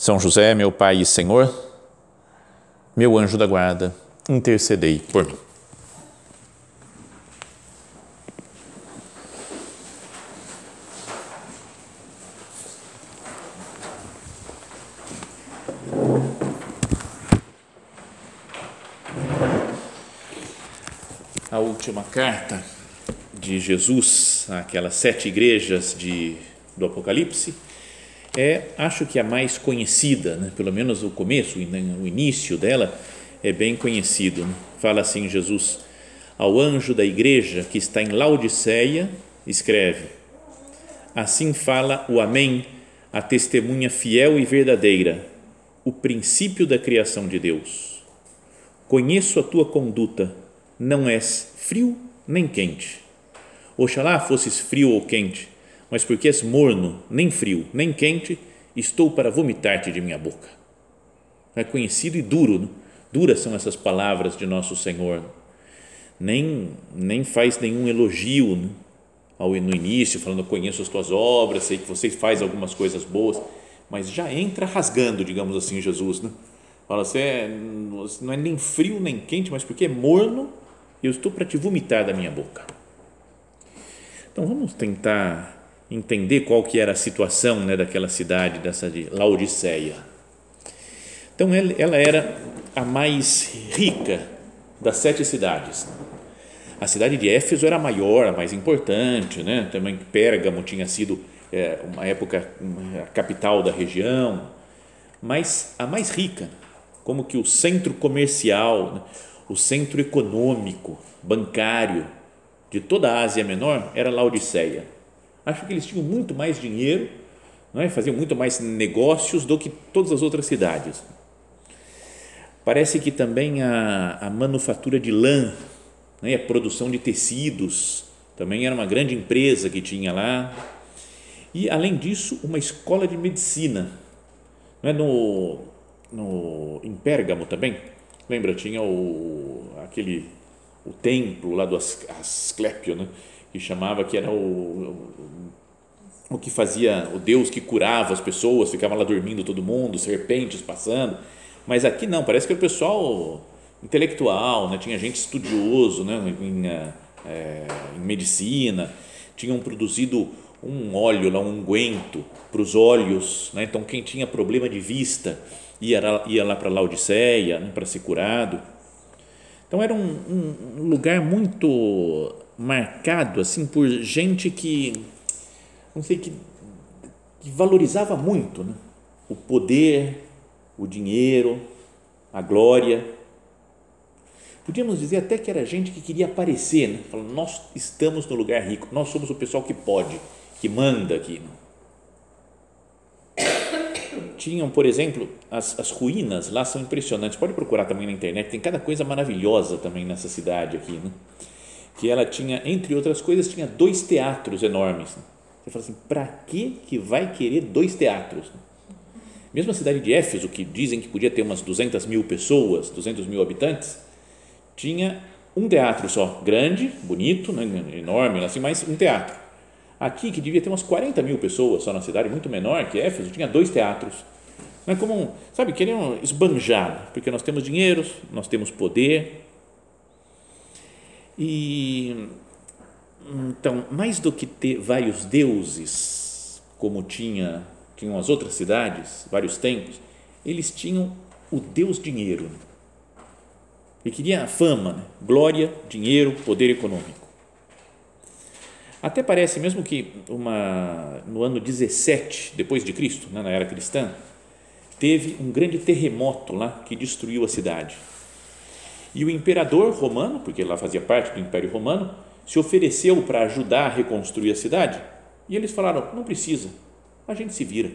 são José, meu Pai e Senhor, meu anjo da guarda, intercedei por mim. A última carta de Jesus àquelas sete igrejas de, do Apocalipse é, acho que a mais conhecida, né? pelo menos o começo, o início dela é bem conhecido. Né? Fala assim Jesus, ao anjo da igreja que está em Laodiceia, escreve, assim fala o Amém, a testemunha fiel e verdadeira, o princípio da criação de Deus. Conheço a tua conduta, não és frio nem quente. Oxalá fosses frio ou quente, mas porque és morno, nem frio, nem quente, estou para vomitar-te de minha boca. É conhecido e duro, né? duras são essas palavras de nosso Senhor. Nem, nem faz nenhum elogio né? Ao, no início, falando, conheço as tuas obras, sei que você faz algumas coisas boas, mas já entra rasgando, digamos assim, Jesus. Né? Fala, você é, não é nem frio nem quente, mas porque é morno, eu estou para te vomitar da minha boca. Então vamos tentar entender qual que era a situação né, daquela cidade, dessa de Laodiceia. Então ela era a mais rica das sete cidades. A cidade de Éfeso era a maior, a mais importante, né? também Pérgamo tinha sido é, uma época a capital da região, mas a mais rica, como que o centro comercial, né? o centro econômico, bancário de toda a Ásia Menor era Laodiceia Acho que eles tinham muito mais dinheiro, não é? faziam muito mais negócios do que todas as outras cidades. Parece que também a, a manufatura de lã, né? a produção de tecidos, também era uma grande empresa que tinha lá. E, além disso, uma escola de medicina. Não é? no, no, em Pérgamo também, lembra? Tinha o, aquele, o templo lá do Asclepio, né? Que chamava que era o, o, o que fazia o Deus que curava as pessoas, ficava lá dormindo todo mundo, serpentes passando, mas aqui não, parece que era o pessoal intelectual, né? tinha gente estudioso né? em, é, em medicina, tinham produzido um óleo, lá, um unguento para os olhos, né? então quem tinha problema de vista ia, ia lá para Laodiceia né? para ser curado. Então era um, um lugar muito marcado assim por gente que não sei que, que valorizava muito né? o poder, o dinheiro, a glória. Podíamos dizer até que era gente que queria aparecer, né? Falando, nós estamos no lugar rico, nós somos o pessoal que pode, que manda aqui. Tinham, por exemplo, as, as ruínas lá são impressionantes. Pode procurar também na internet, tem cada coisa maravilhosa também nessa cidade aqui. Né? Que ela tinha, entre outras coisas, tinha dois teatros enormes. Você fala assim, para que que vai querer dois teatros? Mesmo a cidade de Éfeso, que dizem que podia ter umas 200 mil pessoas, 200 mil habitantes, tinha um teatro só, grande, bonito, né, enorme, assim, mas um teatro. Aqui, que devia ter umas 40 mil pessoas só na cidade, muito menor que Éfeso, tinha dois teatros. Não é como, sabe, queriam esbanjar, porque nós temos dinheiro, nós temos poder, e então, mais do que ter vários deuses, como tinha tinham as outras cidades, vários templos, eles tinham o Deus dinheiro. E queria fama, né? glória, dinheiro, poder econômico. Até parece mesmo que uma, no ano 17 depois de Cristo, né, na era cristã, teve um grande terremoto lá que destruiu a cidade e o imperador romano, porque lá fazia parte do Império Romano, se ofereceu para ajudar a reconstruir a cidade. E eles falaram: não precisa, a gente se vira.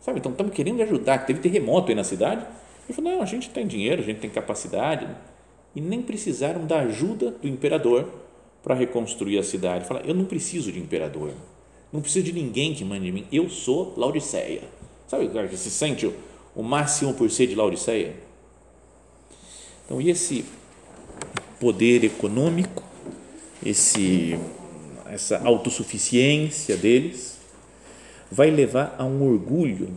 Sabe? Então estamos querendo ajudar, teve terremoto aí na cidade. Ele falou: não, a gente tem dinheiro, a gente tem capacidade. E nem precisaram da ajuda do imperador para reconstruir a cidade. Fala, eu não preciso de imperador, não preciso de ninguém que mande em mim, eu sou Laodiceia. Sabe o cara que se sente o, máximo por ser de Laodiceia? Então, e esse poder econômico, esse, essa autossuficiência deles, vai levar a um orgulho,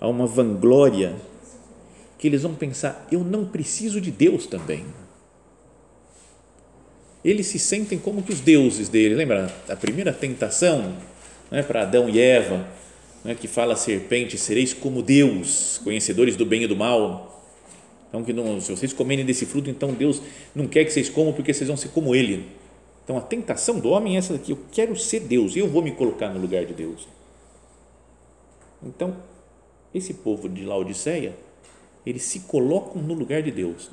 a uma vanglória, que eles vão pensar: eu não preciso de Deus também eles se sentem como que os deuses dele. Lembra a primeira tentação né, para Adão e Eva, né, que fala a serpente: sereis como Deus, conhecedores do bem e do mal. Então, que não, se vocês comerem desse fruto, então Deus não quer que vocês comam porque vocês vão ser como Ele. Então, a tentação do homem é essa daqui: eu quero ser Deus, eu vou me colocar no lugar de Deus. Então, esse povo de Laodiceia, eles se colocam no lugar de Deus,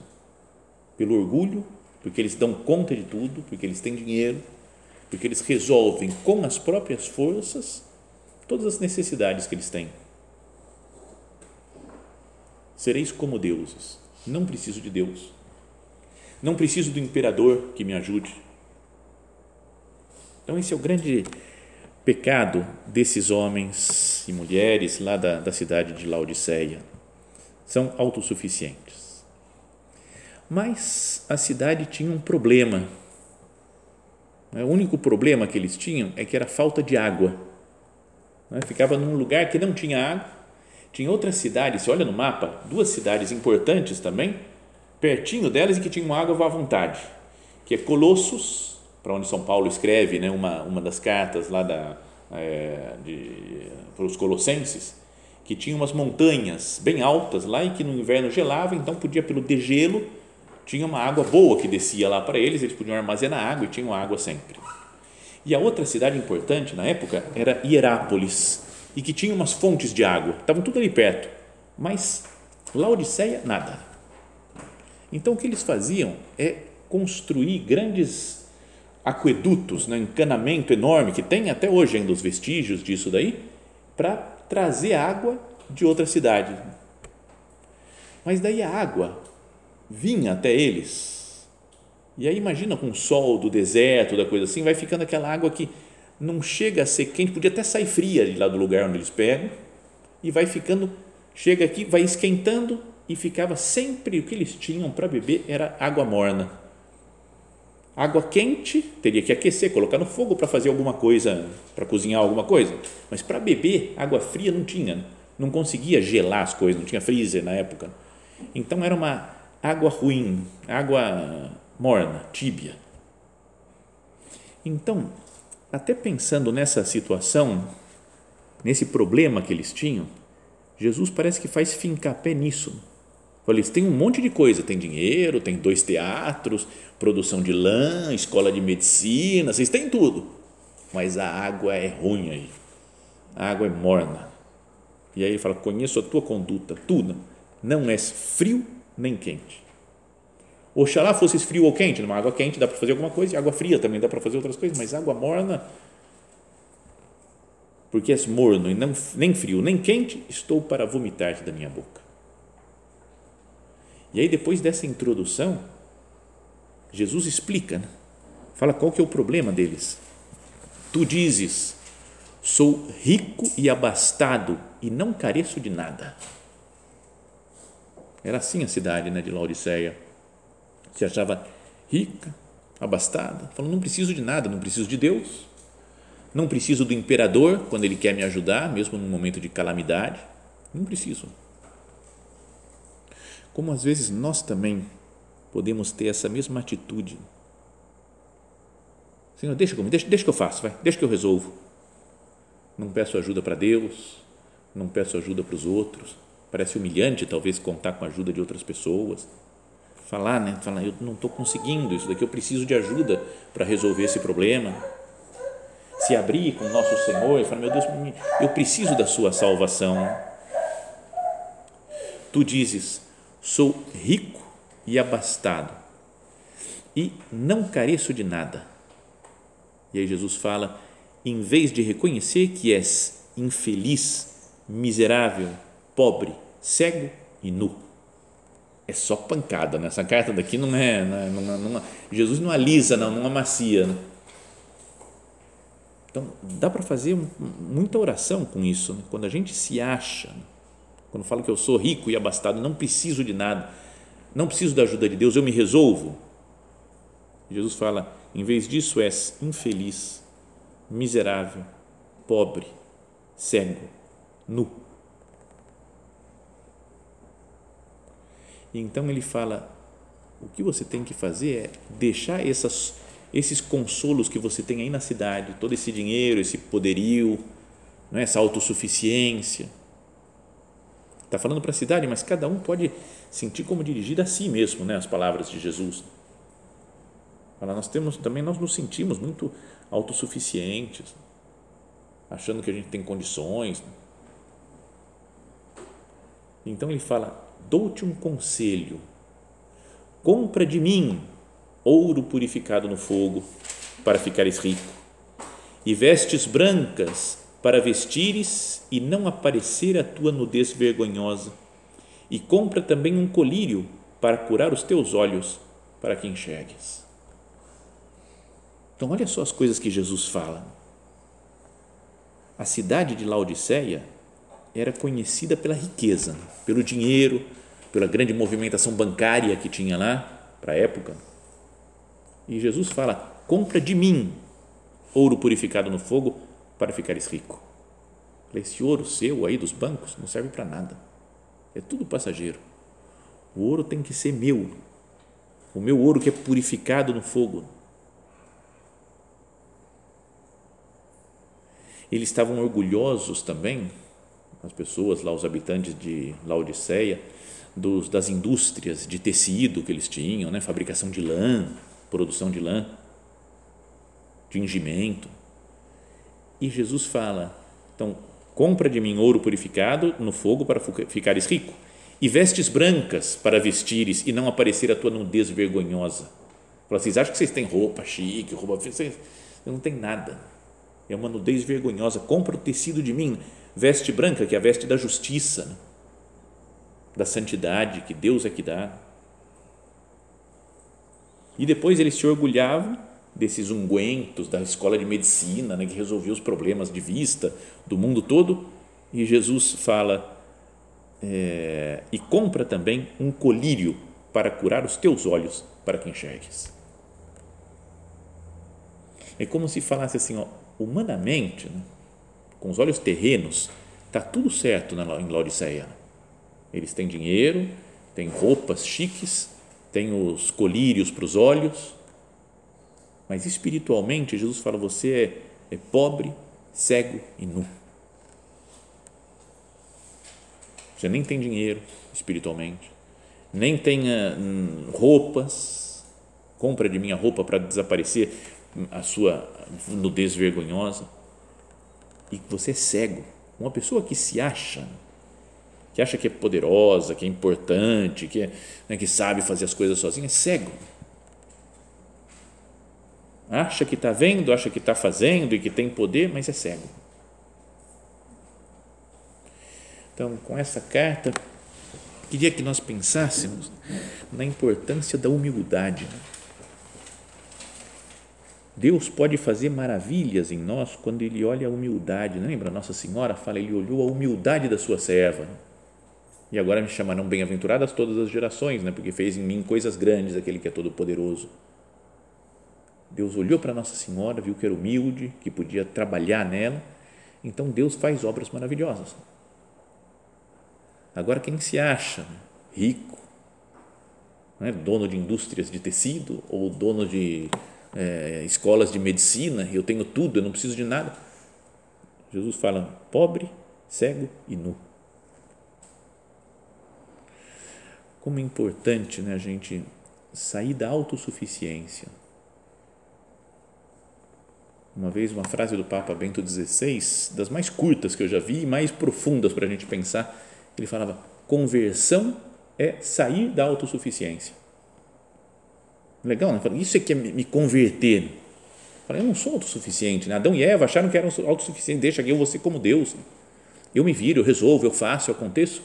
pelo orgulho porque eles dão conta de tudo, porque eles têm dinheiro, porque eles resolvem com as próprias forças todas as necessidades que eles têm. Sereis como deuses. Não preciso de Deus. Não preciso do imperador que me ajude. Então, esse é o grande pecado desses homens e mulheres lá da, da cidade de Laodiceia. São autossuficientes. Mas a cidade tinha um problema. O único problema que eles tinham é que era falta de água. Ficava num lugar que não tinha água. Tinha outras cidades, você olha no mapa, duas cidades importantes também, pertinho delas e que tinham água à vontade, que é Colossos, para onde São Paulo escreve né, uma, uma das cartas lá da, é, de, para os colossenses, que tinha umas montanhas bem altas lá e que no inverno gelava, então podia pelo degelo tinha uma água boa que descia lá para eles, eles podiam armazenar água e tinham água sempre. E a outra cidade importante na época era Hierápolis, e que tinha umas fontes de água, estavam tudo ali perto, mas Laodiceia, nada. Então o que eles faziam é construir grandes aquedutos, né, encanamento enorme, que tem até hoje ainda os vestígios disso daí, para trazer água de outra cidade. Mas daí a água vinha até eles. E aí imagina com o sol do deserto, da coisa assim, vai ficando aquela água que não chega a ser quente, podia até sair fria de lá do lugar onde eles pegam, e vai ficando, chega aqui, vai esquentando e ficava sempre o que eles tinham para beber era água morna. Água quente teria que aquecer, colocar no fogo para fazer alguma coisa, para cozinhar alguma coisa, mas para beber água fria não tinha, não conseguia gelar as coisas, não tinha freezer na época. Então era uma água ruim, água morna, tíbia. Então, até pensando nessa situação, nesse problema que eles tinham, Jesus parece que faz fincar pé nisso. Olha, eles têm um monte de coisa, tem dinheiro, tem dois teatros, produção de lã, escola de medicina, vocês têm tudo, mas a água é ruim aí, a água é morna. E aí ele fala: Conheço a tua conduta, tu não és frio nem quente. Oxalá fosse frio ou quente, numa água quente dá para fazer alguma coisa, e água fria também dá para fazer outras coisas, mas água morna, porque és morno e não, nem frio nem quente, estou para vomitar-te da minha boca. E aí, depois dessa introdução, Jesus explica, né? fala qual que é o problema deles. Tu dizes, sou rico e abastado e não careço de nada era assim a cidade né, de Laodiceia. Se achava rica, abastada, falou: não preciso de nada, não preciso de Deus, não preciso do imperador quando ele quer me ajudar, mesmo num momento de calamidade, não preciso. Como às vezes nós também podemos ter essa mesma atitude. Senhor, deixa comigo, deixa, deixa que eu faço, vai, deixa que eu resolvo. Não peço ajuda para Deus, não peço ajuda para os outros Parece humilhante, talvez, contar com a ajuda de outras pessoas. Falar, né? Falar, eu não estou conseguindo isso daqui, eu preciso de ajuda para resolver esse problema. Se abrir com o nosso Senhor e falar, meu Deus, eu preciso da sua salvação. Tu dizes, sou rico e abastado e não careço de nada. E aí Jesus fala, em vez de reconhecer que és infeliz miserável, pobre, cego e nu. É só pancada, né? Essa carta daqui não é, não é, não é, não é Jesus não alisa, não, não amacia. Né? Então, dá para fazer muita oração com isso. Né? Quando a gente se acha, né? quando fala que eu sou rico e abastado, não preciso de nada, não preciso da ajuda de Deus, eu me resolvo. Jesus fala: em vez disso, és infeliz, miserável, pobre, cego, nu. Então ele fala: o que você tem que fazer é deixar essas, esses consolos que você tem aí na cidade, todo esse dinheiro, esse poderio, não é? essa autossuficiência. Está falando para a cidade, mas cada um pode sentir como dirigir a si mesmo, né? As palavras de Jesus. Fala, nós temos também nós nos sentimos muito autossuficientes, achando que a gente tem condições. Então ele fala: dou-te um conselho, compra de mim ouro purificado no fogo, para ficares rico, e vestes brancas para vestires e não aparecer a tua nudez vergonhosa, e compra também um colírio para curar os teus olhos, para que enxergues. Então, olha só as coisas que Jesus fala. A cidade de Laodiceia era conhecida pela riqueza, pelo dinheiro, pela grande movimentação bancária que tinha lá para a época. E Jesus fala: compra de mim ouro purificado no fogo para ficares rico. Esse ouro seu aí dos bancos não serve para nada. É tudo passageiro. O ouro tem que ser meu. O meu ouro que é purificado no fogo. Eles estavam orgulhosos também as pessoas lá, os habitantes de Laodiceia, dos, das indústrias de tecido que eles tinham, né? fabricação de lã, produção de lã, tingimento. E Jesus fala: então, compra de mim ouro purificado no fogo para ficares rico, e vestes brancas para vestires e não aparecer a tua nudez vergonhosa. Fala, vocês acham que vocês têm roupa chique, roupa. Vocês não tem nada. É uma nudez vergonhosa. Compra o tecido de mim veste branca, que é a veste da justiça, né? da santidade que Deus é que dá. E depois eles se orgulhavam desses ungüentos da escola de medicina, né, que resolvia os problemas de vista do mundo todo. E Jesus fala: é, e compra também um colírio para curar os teus olhos, para que enxergues. É como se falasse assim, ó, humanamente, né, com os olhos terrenos, está tudo certo na, em Laodiceia. Eles têm dinheiro, têm roupas chiques, têm os colírios para os olhos, mas espiritualmente, Jesus fala: você é, é pobre, cego e nu. Você nem tem dinheiro espiritualmente, nem tem hum, roupas, compra de minha roupa para desaparecer a sua nudez vergonhosa e você é cego. Uma pessoa que se acha, que acha que é poderosa, que é importante, que, é, né, que sabe fazer as coisas sozinha, é cego. Acha que está vendo, acha que está fazendo e que tem poder, mas é cego. Então, com essa carta, queria que nós pensássemos na importância da humildade. Né? Deus pode fazer maravilhas em nós quando Ele olha a humildade. Lembra? Nossa Senhora fala, Ele olhou a humildade da sua serva. E agora me chamarão bem-aventuradas todas as gerações, né? porque fez em mim coisas grandes aquele que é todo-poderoso. Deus olhou para Nossa Senhora, viu que era humilde, que podia trabalhar nela. Então Deus faz obras maravilhosas. Agora, quem se acha rico, né? dono de indústrias de tecido ou dono de é, escolas de medicina, eu tenho tudo, eu não preciso de nada. Jesus fala pobre, cego e nu. Como é importante né, a gente sair da autossuficiência. Uma vez, uma frase do Papa Bento XVI, das mais curtas que eu já vi e mais profundas para a gente pensar, ele falava: conversão é sair da autossuficiência. Legal, né? Isso é que é me converter. Eu não sou autossuficiente. Né? Adão e Eva acharam que eram autossuficientes. Deixa que eu vou ser como Deus. Eu me viro, eu resolvo, eu faço, eu aconteço.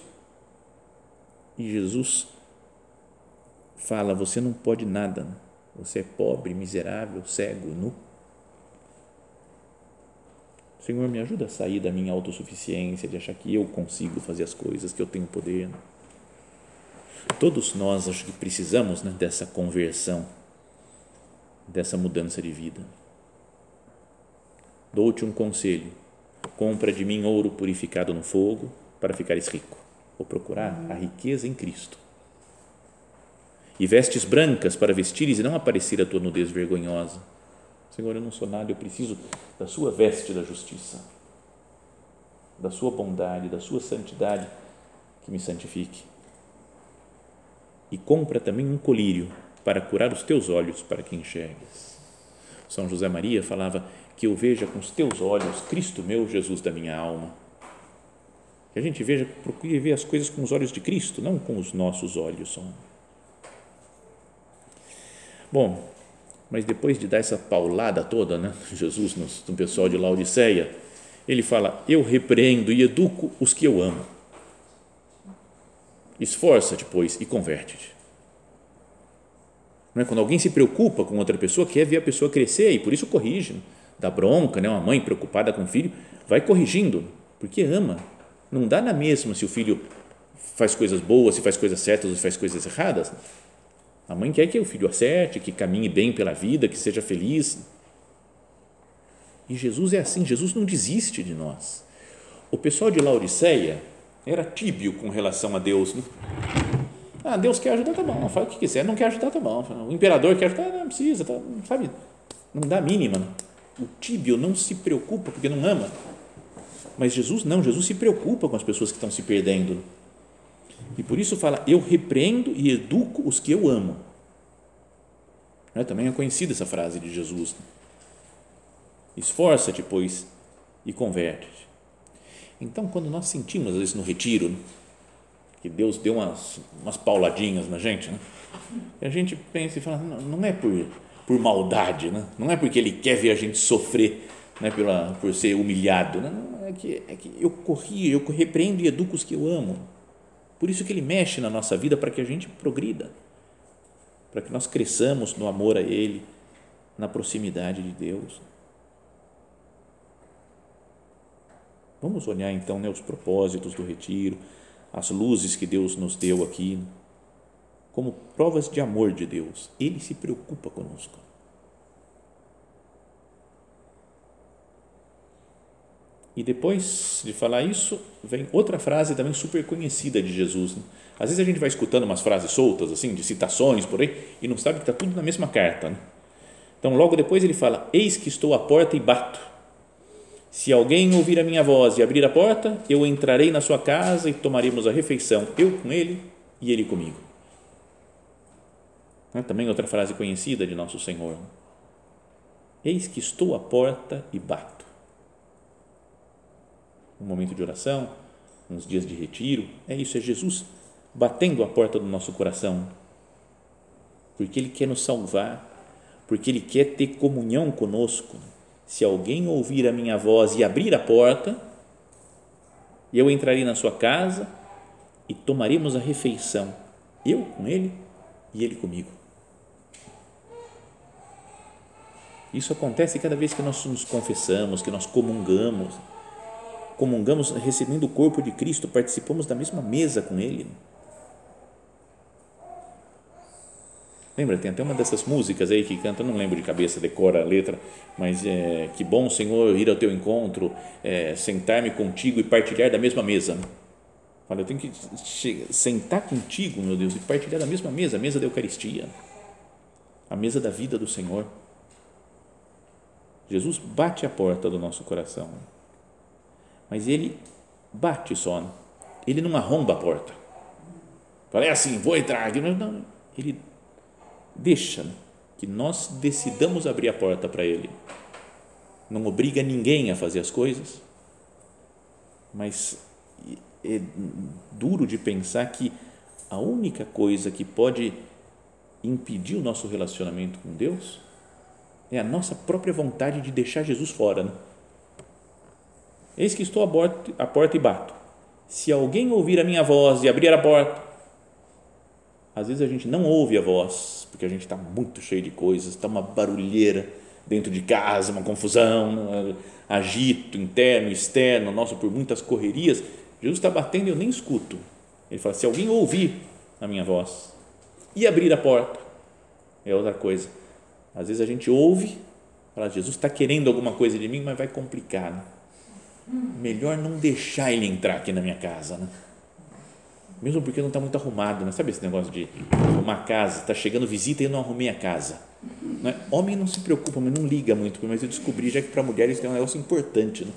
E Jesus fala: Você não pode nada, você é pobre, miserável, cego, nu. Senhor, me ajuda a sair da minha autossuficiência, de achar que eu consigo fazer as coisas, que eu tenho poder. Todos nós acho que precisamos né, dessa conversão, dessa mudança de vida. Dou-te um conselho: compra de mim ouro purificado no fogo para ficares rico. Vou procurar a riqueza em Cristo. E vestes brancas para vestires e não aparecer a tua nudez vergonhosa Senhor, eu não sou nada, eu preciso da Sua veste da justiça, da Sua bondade, da Sua santidade que me santifique. E compra também um colírio para curar os teus olhos, para que enxergues. São José Maria falava que eu veja com os teus olhos Cristo meu, Jesus da minha alma. Que a gente veja, procure ver as coisas com os olhos de Cristo, não com os nossos olhos. Bom, mas depois de dar essa paulada toda, né, Jesus no, no pessoal de Laodiceia, ele fala: Eu repreendo e educo os que eu amo. Esforça-te, pois, e converte-te. Não é? Quando alguém se preocupa com outra pessoa, quer ver a pessoa crescer e por isso corrige. Dá bronca, né? uma mãe preocupada com o filho, vai corrigindo, porque ama. Não dá na mesma se o filho faz coisas boas, se faz coisas certas ou se faz coisas erradas. A mãe quer que o filho acerte, que caminhe bem pela vida, que seja feliz. E Jesus é assim, Jesus não desiste de nós. O pessoal de Laodiceia era tíbio com relação a Deus. Né? Ah, Deus quer ajudar, tá bom, faz o que quiser, não quer ajudar, tá bom. O imperador quer ajudar, não precisa, tá, sabe? Não dá mínima. O tíbio não se preocupa porque não ama. Mas Jesus não, Jesus se preocupa com as pessoas que estão se perdendo e por isso fala: Eu repreendo e educo os que eu amo. É, também é conhecida essa frase de Jesus. Esforça-te, pois, e converte-te. Então, quando nós sentimos, às vezes, no retiro, que Deus deu umas, umas pauladinhas na gente, né? a gente pensa e fala: não, não é por, por maldade, né? não é porque Ele quer ver a gente sofrer né, pela, por ser humilhado. Né? Não, é, que, é que eu corri, eu repreendo e educo os que eu amo por isso que ele mexe na nossa vida para que a gente progrida, para que nós cresçamos no amor a Ele, na proximidade de Deus. Vamos olhar então né, os propósitos do retiro, as luzes que Deus nos deu aqui, como provas de amor de Deus. Ele se preocupa conosco. E depois de falar isso, vem outra frase também super conhecida de Jesus. Né? Às vezes a gente vai escutando umas frases soltas, assim, de citações por aí, e não sabe que está tudo na mesma carta. Né? Então, logo depois ele fala: Eis que estou à porta e bato. Se alguém ouvir a minha voz e abrir a porta, eu entrarei na sua casa e tomaremos a refeição, eu com ele e ele comigo. É também outra frase conhecida de Nosso Senhor. Eis que estou à porta e bato um momento de oração, uns dias de retiro. É isso, é Jesus batendo a porta do nosso coração, porque Ele quer nos salvar, porque Ele quer ter comunhão conosco. Se alguém ouvir a minha voz e abrir a porta, eu entrarei na sua casa e tomaremos a refeição, eu com Ele e Ele comigo. Isso acontece cada vez que nós nos confessamos, que nós comungamos comungamos recebendo o corpo de Cristo, participamos da mesma mesa com Ele. Lembra, tem até uma dessas músicas aí que canta, não lembro de cabeça, decora a letra, mas é, que bom, Senhor, ir ao teu encontro, é, sentar-me contigo e partilhar da mesma mesa. Fala, eu tenho que sentar contigo, meu Deus, e partilhar da mesma mesa, a mesa da Eucaristia, a mesa da vida do Senhor. Jesus bate a porta do nosso coração mas ele bate só, ele não arromba a porta. Fala, é assim, vou entrar. Não, ele deixa que nós decidamos abrir a porta para ele. Não obriga ninguém a fazer as coisas, mas é duro de pensar que a única coisa que pode impedir o nosso relacionamento com Deus é a nossa própria vontade de deixar Jesus fora. Né? Eis que estou à porta, à porta e bato. Se alguém ouvir a minha voz e abrir a porta, às vezes a gente não ouve a voz, porque a gente está muito cheio de coisas, está uma barulheira dentro de casa, uma confusão, agito interno, externo, nosso, por muitas correrias. Jesus está batendo e eu nem escuto. Ele fala: se alguém ouvir a minha voz e abrir a porta, é outra coisa. Às vezes a gente ouve, fala: Jesus está querendo alguma coisa de mim, mas vai complicar. Né? melhor não deixar ele entrar aqui na minha casa, né? Mesmo porque não está muito arrumado, né? Sabe esse negócio de arrumar a casa, está chegando visita e eu não arrumei a casa. Né? Homem não se preocupa, mas não liga muito, mas eu descobri já que para mulheres tem um negócio importante. Né?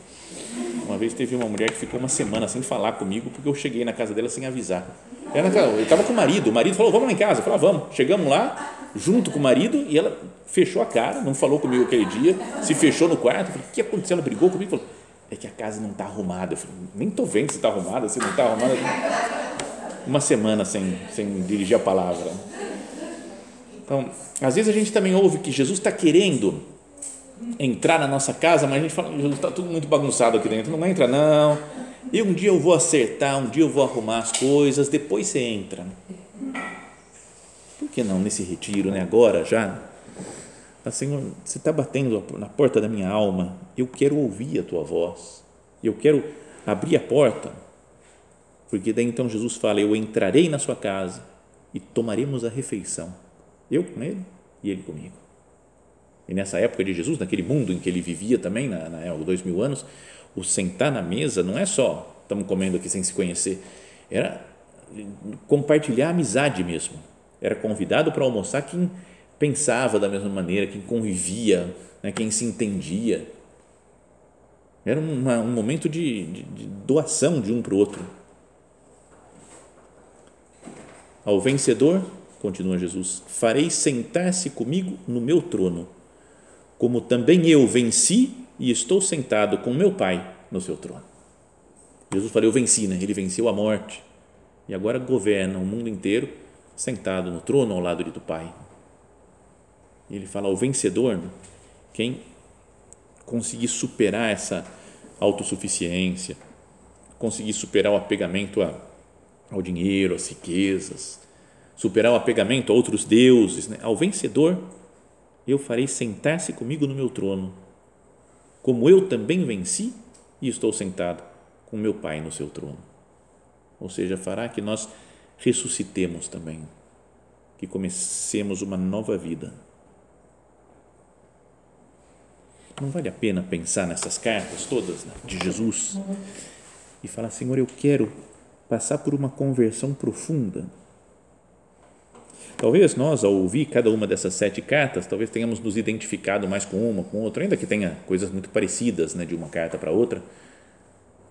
Uma vez teve uma mulher que ficou uma semana sem falar comigo porque eu cheguei na casa dela sem avisar. Ela estava com o marido, o marido falou: Vamos lá em casa. Eu falei: ah, Vamos. Chegamos lá, junto com o marido, e ela fechou a cara, não falou comigo aquele dia, se fechou no quarto. Eu falei: O que aconteceu? Ela brigou comigo. Falou: é que a casa não está arrumada. Eu falei, nem estou vendo se está arrumada, se não está arrumada. Uma semana sem, sem dirigir a palavra. Então, às vezes a gente também ouve que Jesus está querendo entrar na nossa casa, mas a gente fala, Jesus está tudo muito bagunçado aqui dentro, não entra não. E um dia eu vou acertar, um dia eu vou arrumar as coisas, depois você entra. Por que não nesse retiro, né? Agora já Senhor, você está batendo na porta da minha alma, eu quero ouvir a tua voz, eu quero abrir a porta, porque daí então Jesus fala: Eu entrarei na sua casa e tomaremos a refeição, eu com ele e ele comigo. E nessa época de Jesus, naquele mundo em que ele vivia também, na, na dois mil anos, o sentar na mesa não é só estamos comendo aqui sem se conhecer, era compartilhar amizade mesmo. Era convidado para almoçar quem pensava da mesma maneira, quem convivia, né, quem se entendia. Era uma, um momento de, de, de doação de um para o outro. Ao vencedor, continua Jesus, farei sentar-se comigo no meu trono, como também eu venci e estou sentado com meu Pai no seu trono. Jesus falou, eu venci, né? ele venceu a morte e agora governa o mundo inteiro sentado no trono ao lado do Pai ele fala o vencedor, quem conseguir superar essa autossuficiência, conseguir superar o apegamento a, ao dinheiro, às riquezas, superar o apegamento a outros deuses, né? ao vencedor, eu farei sentar-se comigo no meu trono, como eu também venci e estou sentado com meu Pai no seu trono. Ou seja, fará que nós ressuscitemos também, que comecemos uma nova vida não vale a pena pensar nessas cartas todas né, de Jesus e falar, Senhor, eu quero passar por uma conversão profunda. Talvez nós, ao ouvir cada uma dessas sete cartas, talvez tenhamos nos identificado mais com uma, com outra, ainda que tenha coisas muito parecidas né, de uma carta para outra,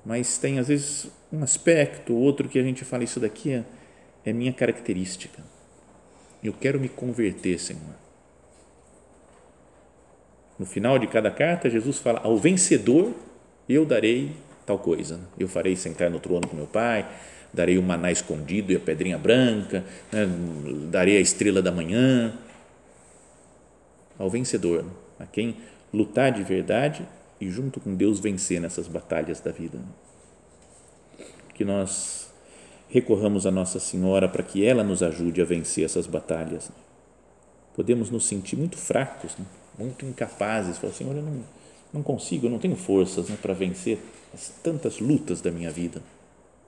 mas tem às vezes um aspecto, outro que a gente fala, isso daqui é, é minha característica. Eu quero me converter, Senhor no final de cada carta, Jesus fala: Ao vencedor eu darei tal coisa. Eu farei sentar no trono com meu Pai, darei o maná escondido e a pedrinha branca, né? darei a estrela da manhã. Ao vencedor, a quem lutar de verdade e junto com Deus vencer nessas batalhas da vida. Que nós recorramos a Nossa Senhora para que ela nos ajude a vencer essas batalhas. Podemos nos sentir muito fracos, né? muito incapazes. Falam, Senhor, eu não, não consigo, eu não tenho forças né, para vencer as tantas lutas da minha vida,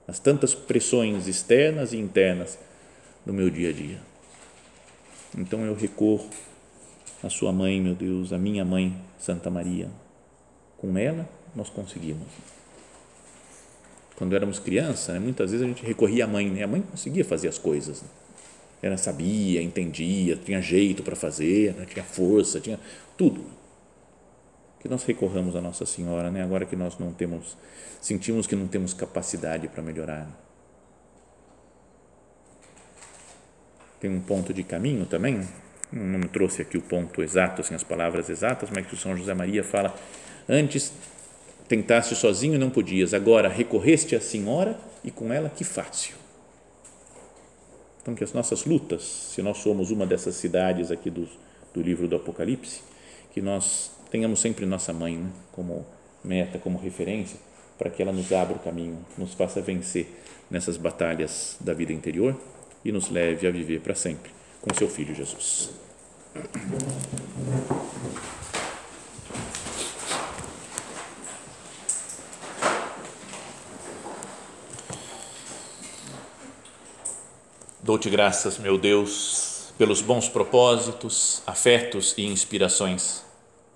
as tantas pressões externas e internas do meu dia a dia. Então eu recorro à sua mãe, meu Deus, à minha mãe, Santa Maria. Com ela nós conseguimos. Quando éramos criança, né, muitas vezes a gente recorria à mãe, né? a mãe conseguia fazer as coisas. Né? Ela sabia, entendia, tinha jeito para fazer, né? tinha força, tinha tudo. Que nós recorramos a Nossa Senhora, né? agora que nós não temos, sentimos que não temos capacidade para melhorar. Tem um ponto de caminho também, não me trouxe aqui o ponto exato, assim, as palavras exatas, mas que o São José Maria fala: antes tentaste sozinho e não podias, agora recorreste à Senhora e com ela que fácil. Então, que as nossas lutas, se nós somos uma dessas cidades aqui do, do livro do Apocalipse, que nós tenhamos sempre nossa mãe né, como meta, como referência, para que ela nos abra o caminho, nos faça vencer nessas batalhas da vida interior e nos leve a viver para sempre com seu Filho Jesus. Dou-te graças, meu Deus, pelos bons propósitos, afetos e inspirações